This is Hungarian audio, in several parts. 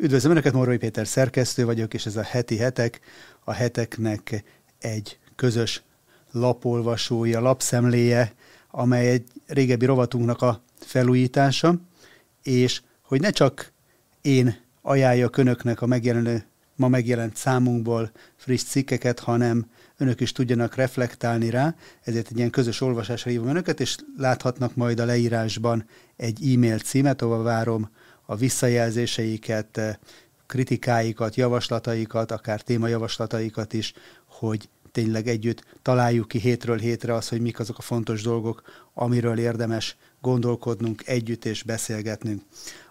Üdvözlöm Önöket, Morvai Péter szerkesztő vagyok, és ez a heti hetek. A heteknek egy közös lapolvasója, lapszemléje, amely egy régebbi rovatunknak a felújítása, és hogy ne csak én ajánljak Önöknek a megjelenő, ma megjelent számunkból friss cikkeket, hanem önök is tudjanak reflektálni rá, ezért egy ilyen közös olvasásra hívom önöket, és láthatnak majd a leírásban egy e-mail címet, ahol várom a visszajelzéseiket, eh, kritikáikat, javaslataikat, akár témajavaslataikat is, hogy tényleg együtt találjuk ki hétről hétre az, hogy mik azok a fontos dolgok, amiről érdemes gondolkodnunk együtt és beszélgetnünk.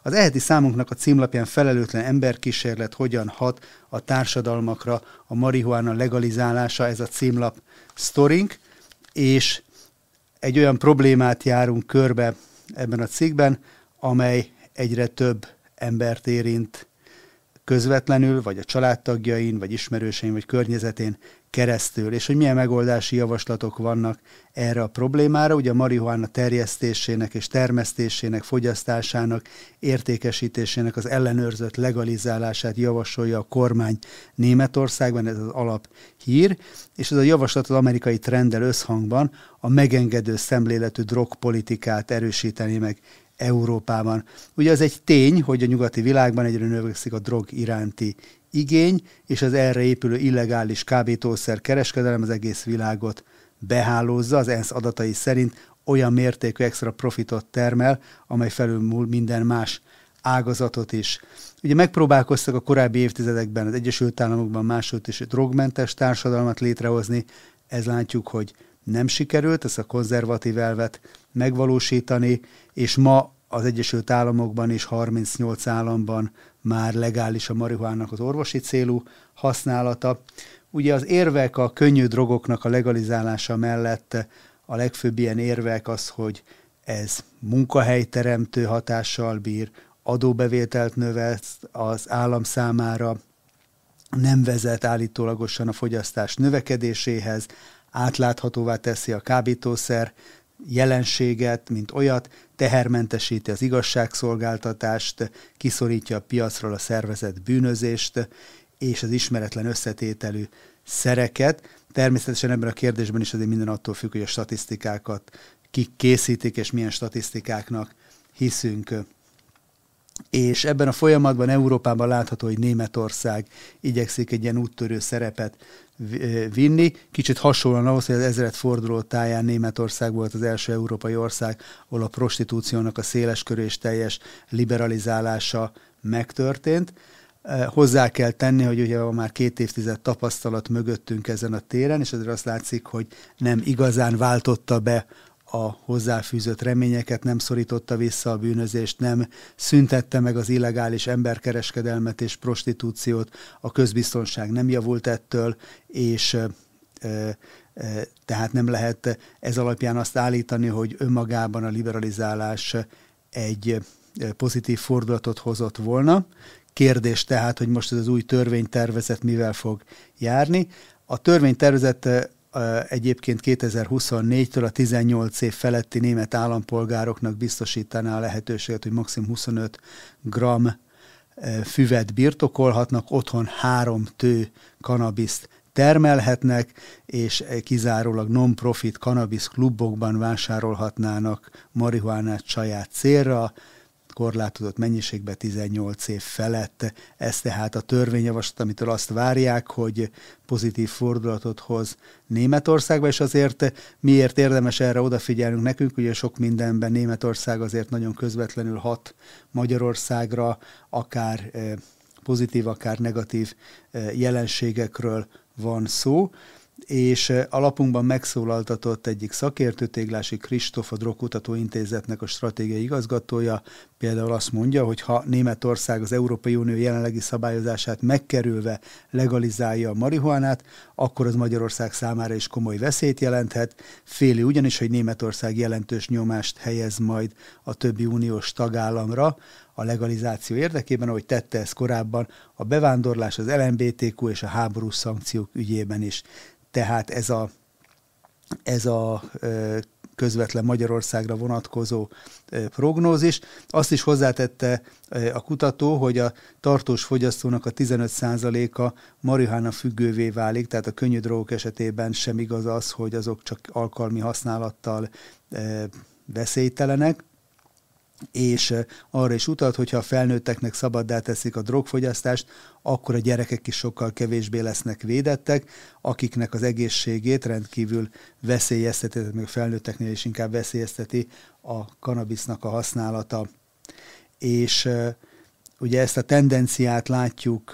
Az eheti számunknak a címlapján felelőtlen emberkísérlet hogyan hat a társadalmakra a marihuána legalizálása, ez a címlap sztorink, és egy olyan problémát járunk körbe ebben a cikkben, amely egyre több embert érint közvetlenül, vagy a családtagjain, vagy ismerősein, vagy környezetén keresztül, és hogy milyen megoldási javaslatok vannak erre a problémára. Ugye a marihuána terjesztésének és termesztésének, fogyasztásának, értékesítésének az ellenőrzött legalizálását javasolja a kormány Németországban, ez az alap hír, és ez a javaslat az amerikai trenddel összhangban a megengedő szemléletű drogpolitikát erősíteni meg Európában. Ugye az egy tény, hogy a nyugati világban egyre növekszik a drog iránti igény, és az erre épülő illegális kábítószer kereskedelem az egész világot behálózza, az ENSZ adatai szerint olyan mértékű extra profitot termel, amely felülmúl minden más ágazatot is. Ugye megpróbálkoztak a korábbi évtizedekben az Egyesült Államokban másod is drogmentes társadalmat létrehozni, ez látjuk, hogy nem sikerült ezt a konzervatív elvet megvalósítani, és ma az Egyesült Államokban és 38 államban már legális a marihuának az orvosi célú használata. Ugye az érvek a könnyű drogoknak a legalizálása mellett a legfőbb ilyen érvek az, hogy ez munkahelyteremtő hatással bír, adóbevételt növel az állam számára, nem vezet állítólagosan a fogyasztás növekedéséhez, átláthatóvá teszi a kábítószer jelenséget, mint olyat, tehermentesíti az igazságszolgáltatást, kiszorítja a piacról a szervezet bűnözést és az ismeretlen összetételű szereket. Természetesen ebben a kérdésben is azért minden attól függ, hogy a statisztikákat kik készítik, és milyen statisztikáknak hiszünk. És ebben a folyamatban Európában látható, hogy Németország igyekszik egy ilyen úttörő szerepet vinni. Kicsit hasonlóan ahhoz, hogy az ezeret forduló táján Németország volt az első európai ország, ahol a prostitúciónak a széleskörű és teljes liberalizálása megtörtént. Hozzá kell tenni, hogy ugye már két évtized tapasztalat mögöttünk ezen a téren, és ezért azt látszik, hogy nem igazán váltotta be a hozzáfűzött reményeket, nem szorította vissza a bűnözést, nem szüntette meg az illegális emberkereskedelmet és prostitúciót, a közbiztonság nem javult ettől, és tehát nem lehet ez alapján azt állítani, hogy önmagában a liberalizálás egy pozitív fordulatot hozott volna. Kérdés tehát, hogy most ez az új törvénytervezet mivel fog járni. A törvénytervezet egyébként 2024-től a 18 év feletti német állampolgároknak biztosítaná a lehetőséget, hogy maximum 25 gram füvet birtokolhatnak, otthon három tő kanabiszt termelhetnek, és kizárólag non-profit cannabis klubokban vásárolhatnának marihuánát saját célra, korlátozott mennyiségbe 18 év felett. Ez tehát a törvényjavaslat, amitől azt várják, hogy pozitív fordulatot hoz Németországba, és azért miért érdemes erre odafigyelnünk nekünk, ugye sok mindenben Németország azért nagyon közvetlenül hat Magyarországra, akár eh, pozitív, akár negatív eh, jelenségekről van szó és a lapunkban megszólaltatott egyik szakértő, Téglási Kristóf, a Drogkutató Intézetnek a stratégiai igazgatója, például azt mondja, hogy ha Németország az Európai Unió jelenlegi szabályozását megkerülve legalizálja a marihuánát, akkor az Magyarország számára is komoly veszélyt jelenthet. Féli ugyanis, hogy Németország jelentős nyomást helyez majd a többi uniós tagállamra, a legalizáció érdekében, ahogy tette ezt korábban, a bevándorlás, az LMBTQ és a háborús szankciók ügyében is. Tehát ez a, ez a közvetlen Magyarországra vonatkozó prognózis. Azt is hozzátette a kutató, hogy a tartós fogyasztónak a 15%-a marihuana függővé válik, tehát a könnyű drogok esetében sem igaz az, hogy azok csak alkalmi használattal veszélytelenek és arra is utalt, hogyha a felnőtteknek szabaddá teszik a drogfogyasztást, akkor a gyerekek is sokkal kevésbé lesznek védettek, akiknek az egészségét rendkívül veszélyezteti, még a felnőtteknél is inkább veszélyezteti a kanabisznak a használata. És ugye ezt a tendenciát látjuk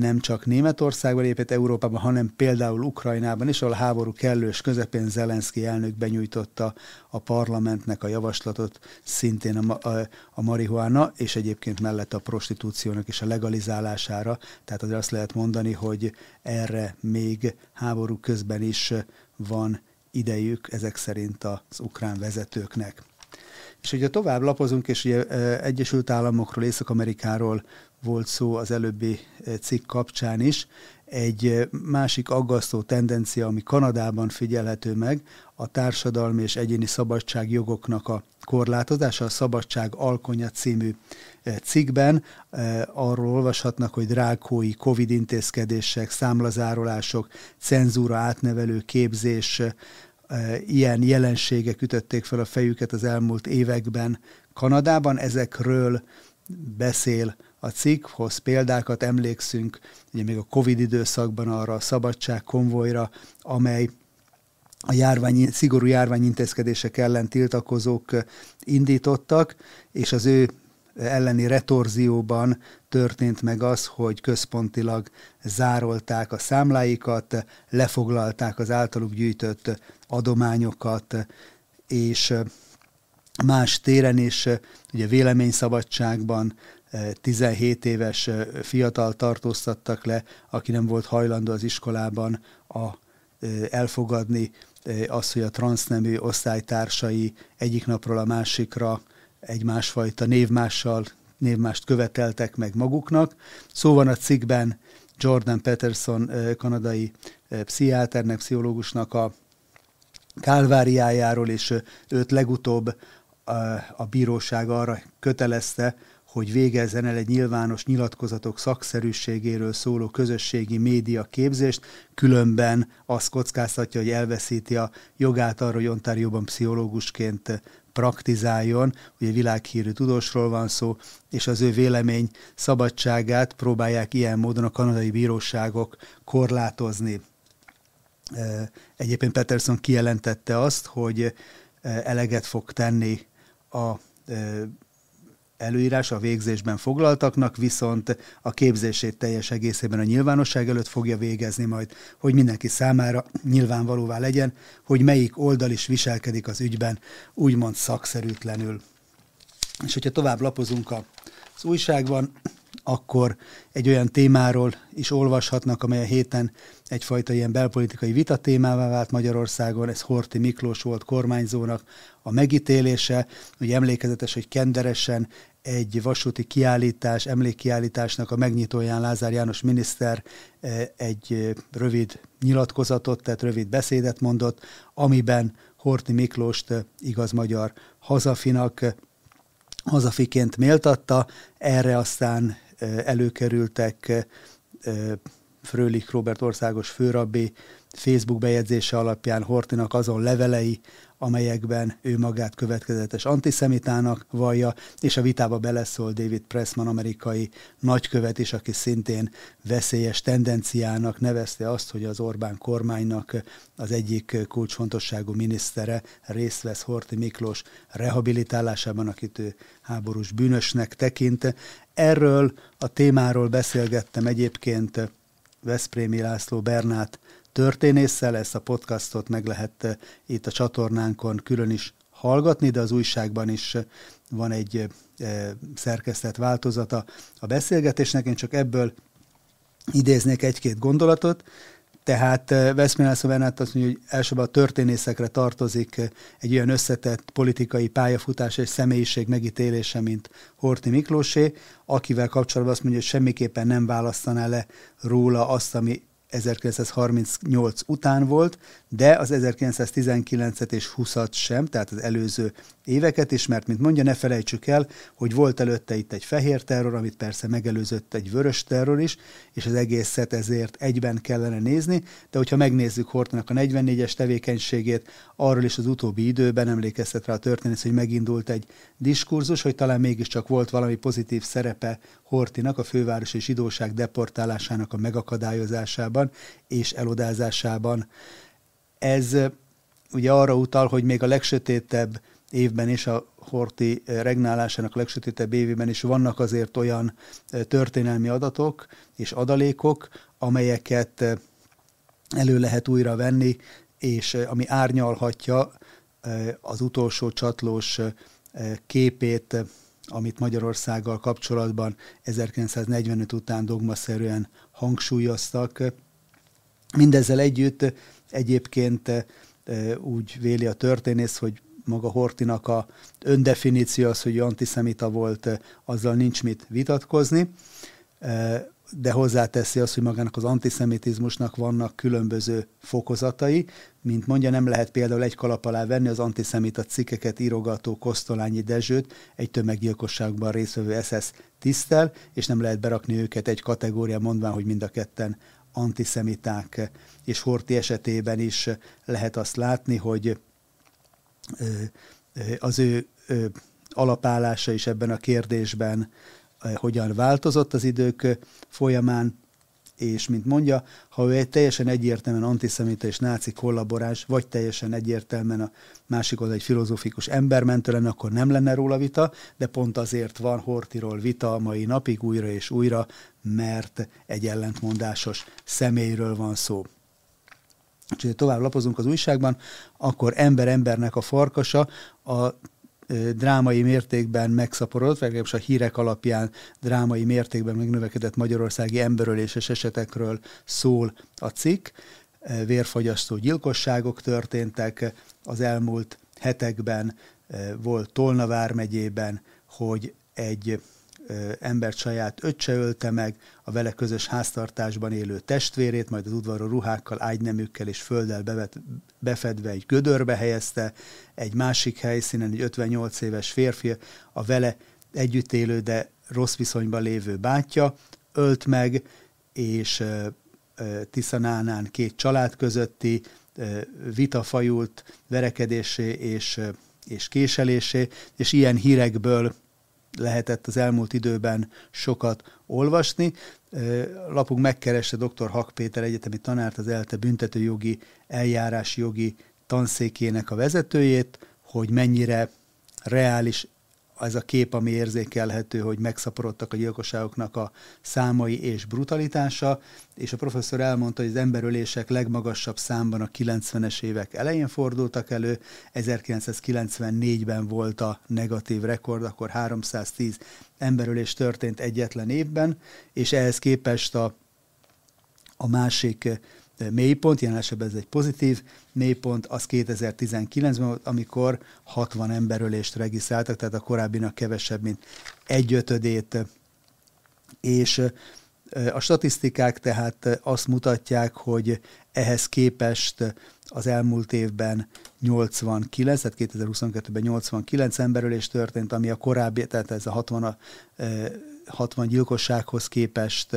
nem csak Németországban lépett Európában, hanem például Ukrajnában is, ahol a háború kellős közepén Zelenszky elnök benyújtotta a parlamentnek a javaslatot, szintén a, a, a marihuana, és egyébként mellett a prostitúciónak is a legalizálására. Tehát azért azt lehet mondani, hogy erre még háború közben is van idejük ezek szerint az ukrán vezetőknek. És ugye tovább lapozunk, és ugye Egyesült Államokról, Észak-Amerikáról volt szó az előbbi cikk kapcsán is. Egy másik aggasztó tendencia, ami Kanadában figyelhető meg, a társadalmi és egyéni szabadságjogoknak a korlátozása. A Szabadság Alkonya című cikkben arról olvashatnak, hogy drákói Covid intézkedések, számlazárolások, cenzúra átnevelő képzés, ilyen jelenségek ütötték fel a fejüket az elmúlt években Kanadában. Ezekről beszél a cikk, hoz példákat, emlékszünk ugye még a Covid időszakban arra a szabadság konvojra, amely a járvány, szigorú járványintézkedések ellen tiltakozók indítottak, és az ő elleni retorzióban történt meg az, hogy központilag zárolták a számláikat, lefoglalták az általuk gyűjtött adományokat, és más téren is, ugye véleményszabadságban 17 éves fiatal tartóztattak le, aki nem volt hajlandó az iskolában a, elfogadni azt, hogy a transznemű osztálytársai egyik napról a másikra egy másfajta névmással, névmást követeltek meg maguknak. Szó van a cikkben Jordan Peterson kanadai pszichiáternek, pszichológusnak a kálváriájáról, és őt legutóbb a bíróság arra kötelezte, hogy végezzen el egy nyilvános nyilatkozatok szakszerűségéről szóló közösségi média képzést, különben azt kockáztatja, hogy elveszíti a jogát arra, hogy Ontárióban pszichológusként praktizáljon, ugye világhírű tudósról van szó, és az ő vélemény szabadságát próbálják ilyen módon a kanadai bíróságok korlátozni. Egyébként Peterson kijelentette azt, hogy eleget fog tenni a előírás a végzésben foglaltaknak, viszont a képzését teljes egészében a nyilvánosság előtt fogja végezni majd, hogy mindenki számára nyilvánvalóvá legyen, hogy melyik oldal is viselkedik az ügyben, úgymond szakszerűtlenül. És hogyha tovább lapozunk az újságban, akkor egy olyan témáról is olvashatnak, amely a héten egyfajta ilyen belpolitikai vita témává vált Magyarországon. Ez Horti Miklós volt kormányzónak a megítélése. Ugye emlékezetes, hogy kenderesen egy vasúti kiállítás, emlékkiállításnak a megnyitóján Lázár János miniszter eh, egy eh, rövid nyilatkozatot, tehát rövid beszédet mondott, amiben Horti Miklóst eh, igaz magyar hazafinak hazafiként méltatta, erre aztán előkerültek Frölich Robert országos főrabbi Facebook bejegyzése alapján Hortinak azon levelei, amelyekben ő magát következetes antiszemitának vallja, és a vitába beleszól David Pressman, amerikai nagykövet is, aki szintén veszélyes tendenciának nevezte azt, hogy az Orbán kormánynak az egyik kulcsfontosságú minisztere részt vesz Horti Miklós rehabilitálásában, akit ő háborús bűnösnek tekint. Erről a témáról beszélgettem egyébként Veszprémi László Bernát történésszel. Ezt a podcastot meg lehet eh, itt a csatornánkon külön is hallgatni, de az újságban is eh, van egy eh, szerkesztett változata a beszélgetésnek. Én csak ebből idéznék egy-két gondolatot. Tehát Veszmélászó Bernát azt mondja, hogy elsőbb a történészekre tartozik egy olyan összetett politikai pályafutás és személyiség megítélése, mint Horti Miklósé, akivel kapcsolatban azt mondja, hogy semmiképpen nem választaná le róla azt, ami 1938 után volt, de az 1919-et és 20-at sem, tehát az előző éveket is, mert, mint mondja, ne felejtsük el, hogy volt előtte itt egy fehér terror, amit persze megelőzött egy vörös terror is, és az egészet ezért egyben kellene nézni, de hogyha megnézzük Hortnak a 44-es tevékenységét, arról is az utóbbi időben emlékeztet rá a történet, hogy megindult egy diskurzus, hogy talán mégiscsak volt valami pozitív szerepe Hortinak a fővárosi zsidóság deportálásának a megakadályozásában és elodázásában. Ez ugye arra utal, hogy még a legsötétebb évben is, a Horti regnálásának legsötétebb évében is vannak azért olyan történelmi adatok és adalékok, amelyeket elő lehet újra venni, és ami árnyalhatja az utolsó csatlós képét, amit Magyarországgal kapcsolatban 1945 után dogmaszerűen hangsúlyoztak. Mindezzel együtt egyébként úgy véli a történész, hogy maga Hortinak a öndefiníció az, hogy antiszemita volt, azzal nincs mit vitatkozni, de hozzáteszi azt, hogy magának az antiszemitizmusnak vannak különböző fokozatai, mint mondja, nem lehet például egy kalap alá venni az antiszemita cikkeket írogató Kosztolányi Dezsőt egy tömeggyilkosságban részvevő SS tisztel, és nem lehet berakni őket egy kategória mondván, hogy mind a ketten antiszemiták, és Horti esetében is lehet azt látni, hogy az ő alapállása is ebben a kérdésben hogyan változott az idők folyamán, és mint mondja, ha ő egy teljesen egyértelműen antiszemita és náci kollaborás, vagy teljesen egyértelműen a másik oldal egy filozófikus embermentő lenne, akkor nem lenne róla vita, de pont azért van Hortiról vita a mai napig újra és újra, mert egy ellentmondásos személyről van szó. És tovább lapozunk az újságban, akkor ember-embernek a farkasa a drámai mértékben megszaporodott, vagy legalábbis a hírek alapján drámai mértékben megnövekedett magyarországi emberöléses esetekről szól a cikk. Vérfagyasztó gyilkosságok történtek az elmúlt hetekben, volt Tolna vármegyében, hogy egy embert saját öccse ölte meg, a vele közös háztartásban élő testvérét, majd az udvarú ruhákkal, ágynemükkel és földdel bevet, befedve egy gödörbe helyezte, egy másik helyszínen egy 58 éves férfi, a vele együtt élő, de rossz viszonyban lévő bátyja ölt meg, és Tiszanánán két család közötti vita fajult verekedésé és, és késelésé, és ilyen hírekből lehetett az elmúlt időben sokat olvasni. Lapunk megkereste dr. Hak Péter egyetemi tanárt, az ELTE büntetőjogi eljárási jogi tanszékének a vezetőjét, hogy mennyire reális ez a kép, ami érzékelhető, hogy megszaporodtak a gyilkosságoknak a számai és brutalitása, és a professzor elmondta, hogy az emberölések legmagasabb számban a 90-es évek elején fordultak elő, 1994-ben volt a negatív rekord, akkor 310 emberölés történt egyetlen évben, és ehhez képest a, a másik mélypont, jelen esetben ez egy pozitív mélypont, az 2019-ben volt, amikor 60 emberölést regisztráltak, tehát a korábbinak kevesebb, mint egy ötödét. És a statisztikák tehát azt mutatják, hogy ehhez képest az elmúlt évben 89, tehát 2022-ben 89 emberölés történt, ami a korábbi, tehát ez a 60, 60 gyilkossághoz képest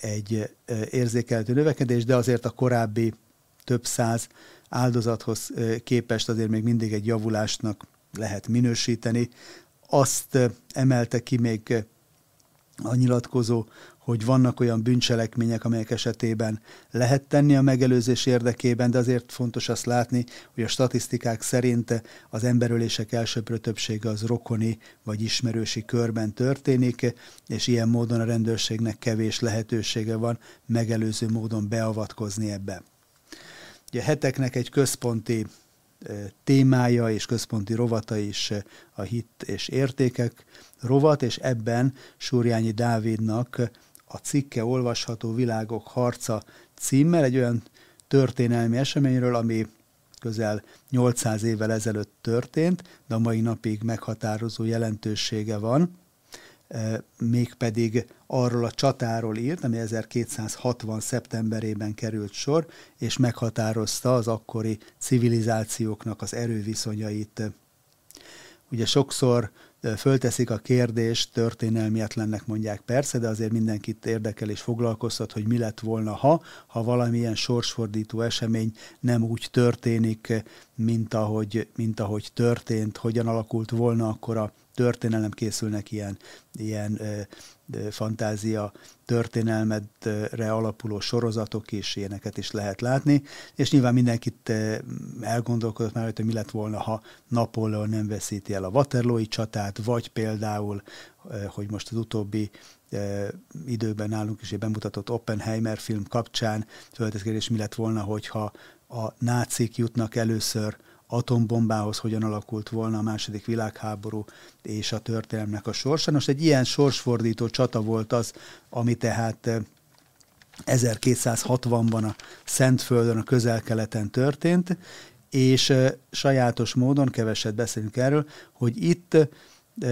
egy érzékelhető növekedés, de azért a korábbi több száz áldozathoz képest azért még mindig egy javulásnak lehet minősíteni. Azt emelte ki még a nyilatkozó, hogy vannak olyan bűncselekmények, amelyek esetében lehet tenni a megelőzés érdekében, de azért fontos azt látni, hogy a statisztikák szerint az emberölések elsőprő többsége az rokoni vagy ismerősi körben történik, és ilyen módon a rendőrségnek kevés lehetősége van megelőző módon beavatkozni ebbe. Ugye heteknek egy központi témája és központi rovata is a hit és értékek rovat, és ebben Súrjányi Dávidnak a cikke olvasható Világok harca címmel, egy olyan történelmi eseményről, ami közel 800 évvel ezelőtt történt, de a mai napig meghatározó jelentősége van. Mégpedig arról a csatáról írt, ami 1260. szeptemberében került sor, és meghatározta az akkori civilizációknak az erőviszonyait. Ugye sokszor fölteszik a kérdést, történelmietlennek mondják persze, de azért mindenkit érdekel és foglalkoztat, hogy mi lett volna, ha, ha valamilyen sorsfordító esemény nem úgy történik, mint ahogy, mint ahogy történt, hogyan alakult volna akkor a történelem készülnek ilyen, ilyen fantázia történelmedre alapuló sorozatok is, ilyeneket is lehet látni, és nyilván mindenkit elgondolkodott már, hogy mi lett volna, ha Napóleon nem veszíti el a Waterloo-i csatát, vagy például, hogy most az utóbbi időben nálunk is egy bemutatott Oppenheimer film kapcsán föltesz mi lett volna, hogyha a nácik jutnak először atombombához hogyan alakult volna a második világháború és a történelmnek a sorsa. Most egy ilyen sorsfordító csata volt az, ami tehát 1260-ban a Szentföldön, a közel-keleten történt, és sajátos módon, keveset beszélünk erről, hogy itt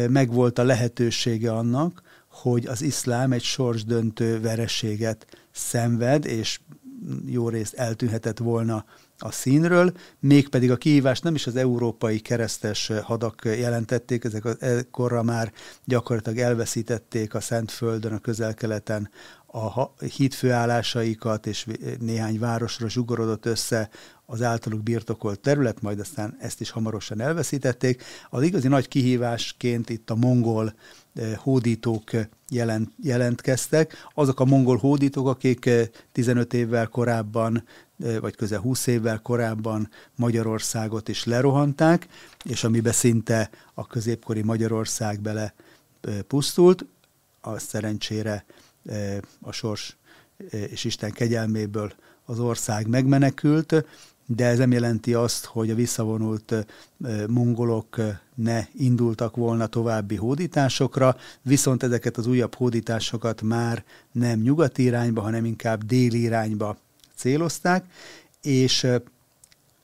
megvolt a lehetősége annak, hogy az iszlám egy sorsdöntő verességet szenved, és jó részt eltűnhetett volna a színről, mégpedig a kihívást nem is az európai keresztes hadak jelentették, ezek korra már gyakorlatilag elveszítették a Szentföldön, a közel-keleten a hídfőállásaikat, és néhány városra zsugorodott össze az általuk birtokolt terület, majd aztán ezt is hamarosan elveszítették. Az igazi nagy kihívásként itt a mongol hódítók jelent, jelentkeztek. Azok a mongol hódítók, akik 15 évvel korábban vagy közel 20 évvel korábban Magyarországot is lerohanták, és amiben szinte a középkori Magyarország bele pusztult, az szerencsére a sors és Isten kegyelméből az ország megmenekült, de ez nem jelenti azt, hogy a visszavonult mongolok ne indultak volna további hódításokra, viszont ezeket az újabb hódításokat már nem nyugati irányba, hanem inkább déli irányba célozták, és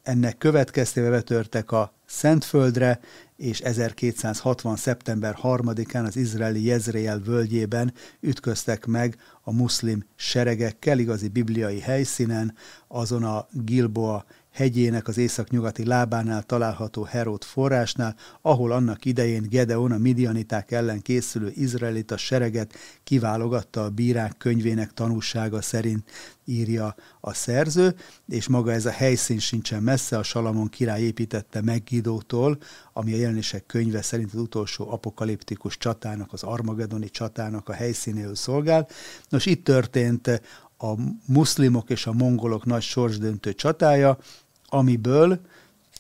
ennek következtében betörtek a Szentföldre, és 1260. szeptember 3-án az izraeli Jezreel völgyében ütköztek meg a muszlim seregekkel, igazi bibliai helyszínen, azon a Gilboa hegyének az északnyugati lábánál található Heród forrásnál, ahol annak idején Gedeon a midianiták ellen készülő izraelita sereget kiválogatta a bírák könyvének tanúsága szerint írja a szerző, és maga ez a helyszín sincsen messze, a Salamon király építette meg Gidótól, ami a jelenések könyve szerint az utolsó apokaliptikus csatának, az Armagedoni csatának a helyszínéül szolgál. Nos, itt történt a muszlimok és a mongolok nagy sorsdöntő csatája, amiből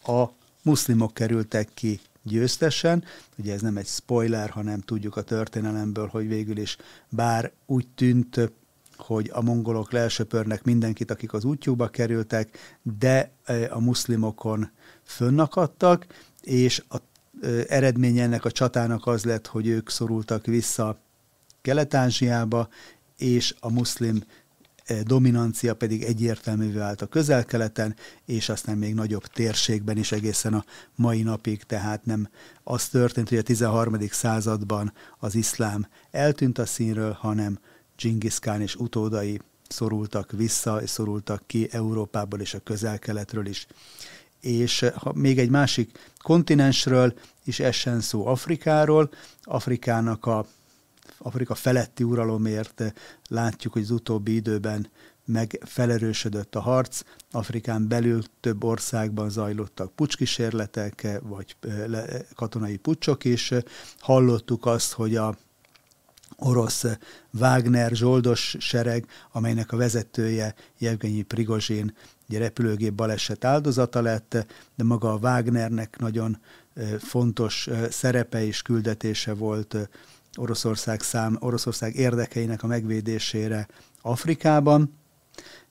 a muszlimok kerültek ki győztesen. Ugye ez nem egy spoiler, hanem tudjuk a történelemből, hogy végül is bár úgy tűnt, hogy a mongolok lelsöpörnek mindenkit, akik az útjukba kerültek, de e, a muszlimokon fönnakadtak, és a e, eredménye ennek a csatának az lett, hogy ők szorultak vissza Kelet-Ázsiába, és a muszlim dominancia pedig egyértelművé vált a közel-keleten, és aztán még nagyobb térségben is egészen a mai napig, tehát nem az történt, hogy a 13. században az iszlám eltűnt a színről, hanem Genghis Khan és utódai szorultak vissza, és szorultak ki Európából és a közel-keletről is. És e, ha még egy másik kontinensről is essen szó Afrikáról, Afrikának a Afrika feletti uralomért látjuk, hogy az utóbbi időben meg felerősödött a harc. Afrikán belül több országban zajlottak pucskísérletek, vagy katonai pucsok is. Hallottuk azt, hogy a orosz Wagner zsoldos sereg, amelynek a vezetője Jevgenyi Prigozsin egy repülőgép baleset áldozata lett, de maga a Wagnernek nagyon fontos szerepe és küldetése volt Oroszország, szám, Oroszország érdekeinek a megvédésére Afrikában,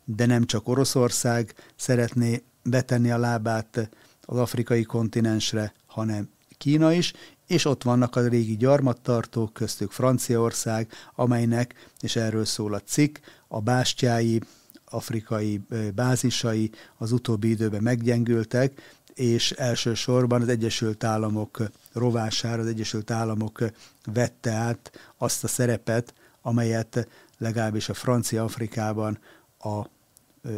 de nem csak Oroszország szeretné betenni a lábát az afrikai kontinensre, hanem Kína is, és ott vannak a régi gyarmattartók, köztük Franciaország, amelynek, és erről szól a cikk, a bástyái, afrikai bázisai az utóbbi időben meggyengültek, és elsősorban az Egyesült Államok rovására az Egyesült Államok vette át azt a szerepet, amelyet legalábbis a Francia Afrikában a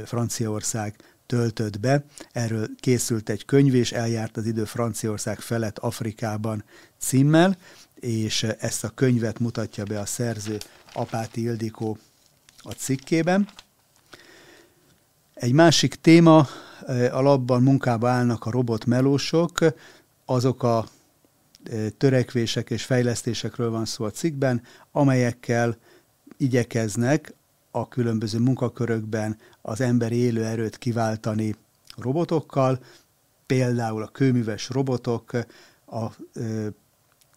Franciaország töltött be. Erről készült egy könyv, és eljárt az idő Franciaország felett Afrikában címmel, és ezt a könyvet mutatja be a szerző Apáti Ildikó a cikkében. Egy másik téma, a labban munkába állnak a robotmelósok, azok a törekvések és fejlesztésekről van szó a cikkben, amelyekkel igyekeznek a különböző munkakörökben az emberi élőerőt kiváltani robotokkal, például a kőműves robotok a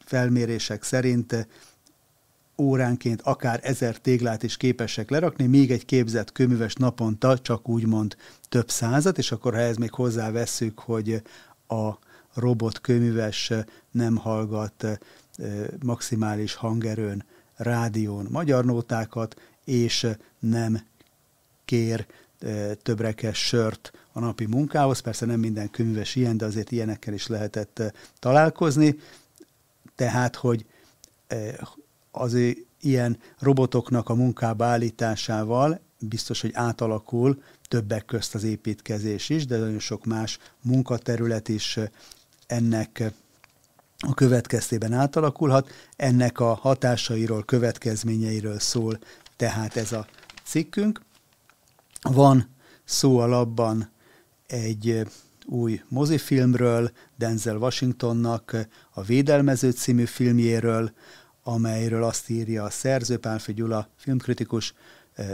felmérések szerint óránként akár ezer téglát is képesek lerakni, még egy képzett kőműves naponta csak úgymond több százat, és akkor ha ez még hozzáveszünk, hogy a robot kőműves nem hallgat maximális hangerőn, rádión magyar nótákat, és nem kér többrekes sört a napi munkához. Persze nem minden könyves ilyen, de azért ilyenekkel is lehetett találkozni. Tehát, hogy az ilyen robotoknak a munkába állításával biztos, hogy átalakul többek közt az építkezés is, de nagyon sok más munkaterület is ennek a következtében átalakulhat. Ennek a hatásairól, következményeiről szól tehát ez a cikkünk. Van szó alapban egy új mozifilmről, Denzel Washingtonnak a Védelmező című filmjéről, amelyről azt írja a szerző, Pálfi Gyula filmkritikus,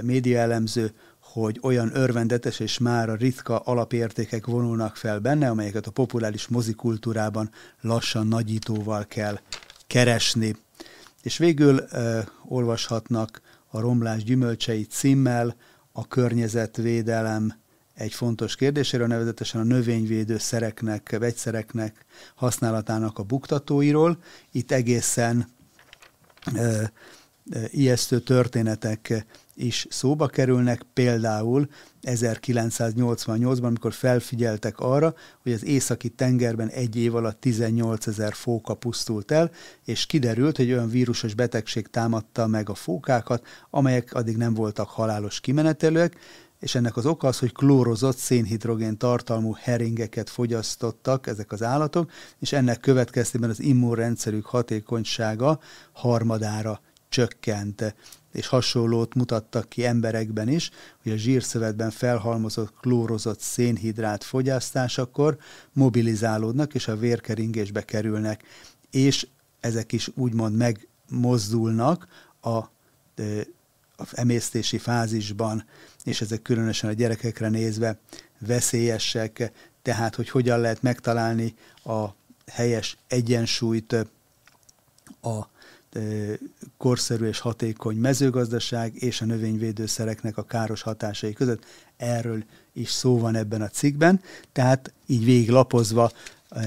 médiaelemző, hogy olyan örvendetes és már a ritka alapértékek vonulnak fel benne, amelyeket a populáris mozikultúrában lassan nagyítóval kell keresni. És végül uh, olvashatnak a romlás gyümölcsei címmel a környezetvédelem egy fontos kérdéséről, nevezetesen a növényvédő szereknek, vegyszereknek használatának a buktatóiról. Itt egészen ijesztő történetek is szóba kerülnek, például 1988-ban, amikor felfigyeltek arra, hogy az északi tengerben egy év alatt 18 ezer fóka pusztult el, és kiderült, hogy olyan vírusos betegség támadta meg a fókákat, amelyek addig nem voltak halálos kimenetelőek, és ennek az oka az, hogy klórozott szénhidrogén tartalmú heringeket fogyasztottak ezek az állatok, és ennek következtében az immunrendszerük hatékonysága harmadára csökkent. És hasonlót mutattak ki emberekben is, hogy a zsírszövetben felhalmozott klórozott szénhidrát fogyasztásakor mobilizálódnak, és a vérkeringésbe kerülnek, és ezek is úgymond megmozdulnak a, a emésztési fázisban, és ezek különösen a gyerekekre nézve veszélyesek, tehát hogy hogyan lehet megtalálni a helyes egyensúlyt a korszerű és hatékony mezőgazdaság és a növényvédőszereknek a káros hatásai között. Erről is szó van ebben a cikkben, tehát így végiglapozva,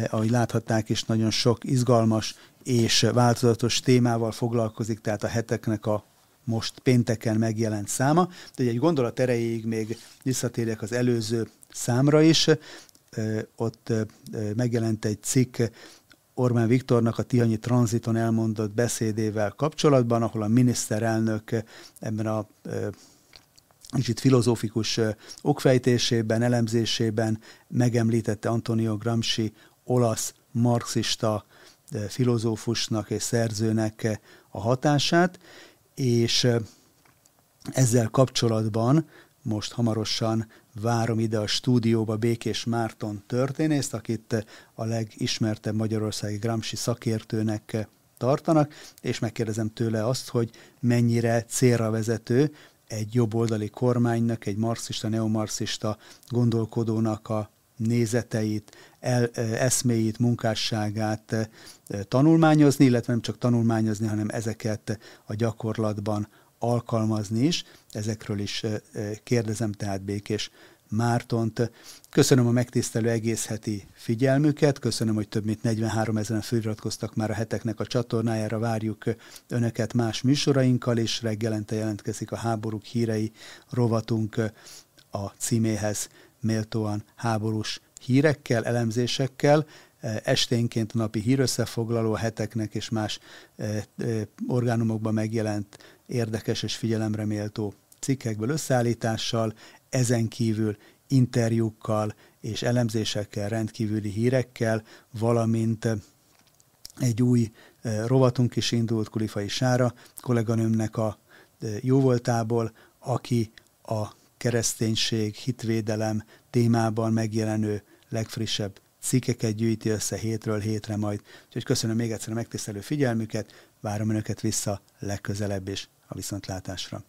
ahogy láthatták is, nagyon sok izgalmas és változatos témával foglalkozik, tehát a heteknek a most pénteken megjelent száma, de egy gondolat erejéig még visszatérek az előző számra is, ott megjelent egy cikk Orbán Viktornak a Tihanyi tranziton elmondott beszédével kapcsolatban, ahol a miniszterelnök ebben a kicsit filozófikus okfejtésében, elemzésében megemlítette Antonio Gramsci olasz marxista filozófusnak és szerzőnek a hatását, és ezzel kapcsolatban most hamarosan várom ide a stúdióba Békés Márton történészt, akit a legismertebb magyarországi Gramsci szakértőnek tartanak, és megkérdezem tőle azt, hogy mennyire célra vezető egy jobboldali kormánynak, egy marxista, neomarxista gondolkodónak a nézeteit, el, eszméit, munkásságát tanulmányozni, illetve nem csak tanulmányozni, hanem ezeket a gyakorlatban alkalmazni is. Ezekről is kérdezem tehát Békés Mártont. Köszönöm a megtisztelő egész heti figyelmüket, köszönöm, hogy több mint 43 ezeren feliratkoztak már a heteknek a csatornájára, várjuk Önöket más műsorainkkal, és reggelente jelentkezik a háborúk hírei rovatunk a címéhez méltóan háborús hírekkel, elemzésekkel, esténként napi hírösszefoglaló, heteknek és más orgánumokban megjelent érdekes és figyelemre méltó cikkekből összeállítással, ezen kívül interjúkkal és elemzésekkel, rendkívüli hírekkel, valamint egy új rovatunk is indult Kulifai Sára kolléganőmnek a jóvoltából, aki a kereszténység, hitvédelem témában megjelenő legfrissebb cikkeket gyűjti össze hétről hétre majd. Úgyhogy köszönöm még egyszer a megtisztelő figyelmüket, várom Önöket vissza legközelebb is a viszontlátásra.